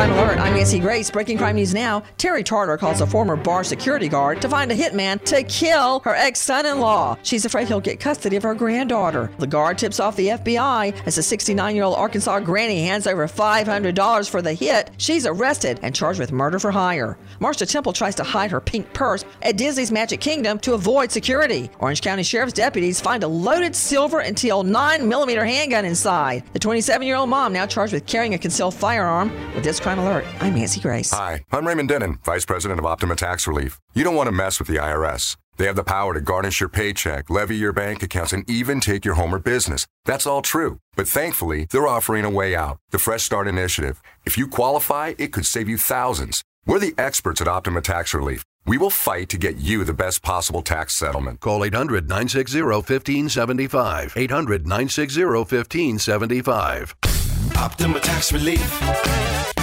Crime Alert, I'm Nancy Grace. Breaking crime news now. Terry Tartar calls a former bar security guard to find a hitman to kill her ex son in law. She's afraid he'll get custody of her granddaughter. The guard tips off the FBI as a 69 year old Arkansas granny hands over $500 for the hit. She's arrested and charged with murder for hire. Marsha Temple tries to hide her pink purse at Disney's Magic Kingdom to avoid security. Orange County Sheriff's deputies find a loaded silver and teal 9mm handgun inside. The 27 year old mom now charged with carrying a concealed firearm. With this crime alert, I'm Nancy Grace. Hi, I'm Raymond Denon, Vice President of Optima Tax Relief. You don't want to mess with the IRS. They have the power to garnish your paycheck, levy your bank accounts, and even take your home or business. That's all true. But thankfully, they're offering a way out the Fresh Start Initiative. If you qualify, it could save you thousands. We're the experts at Optima Tax Relief. We will fight to get you the best possible tax settlement. Call 800 960 1575. 800 960 1575. Optima Tax Relief.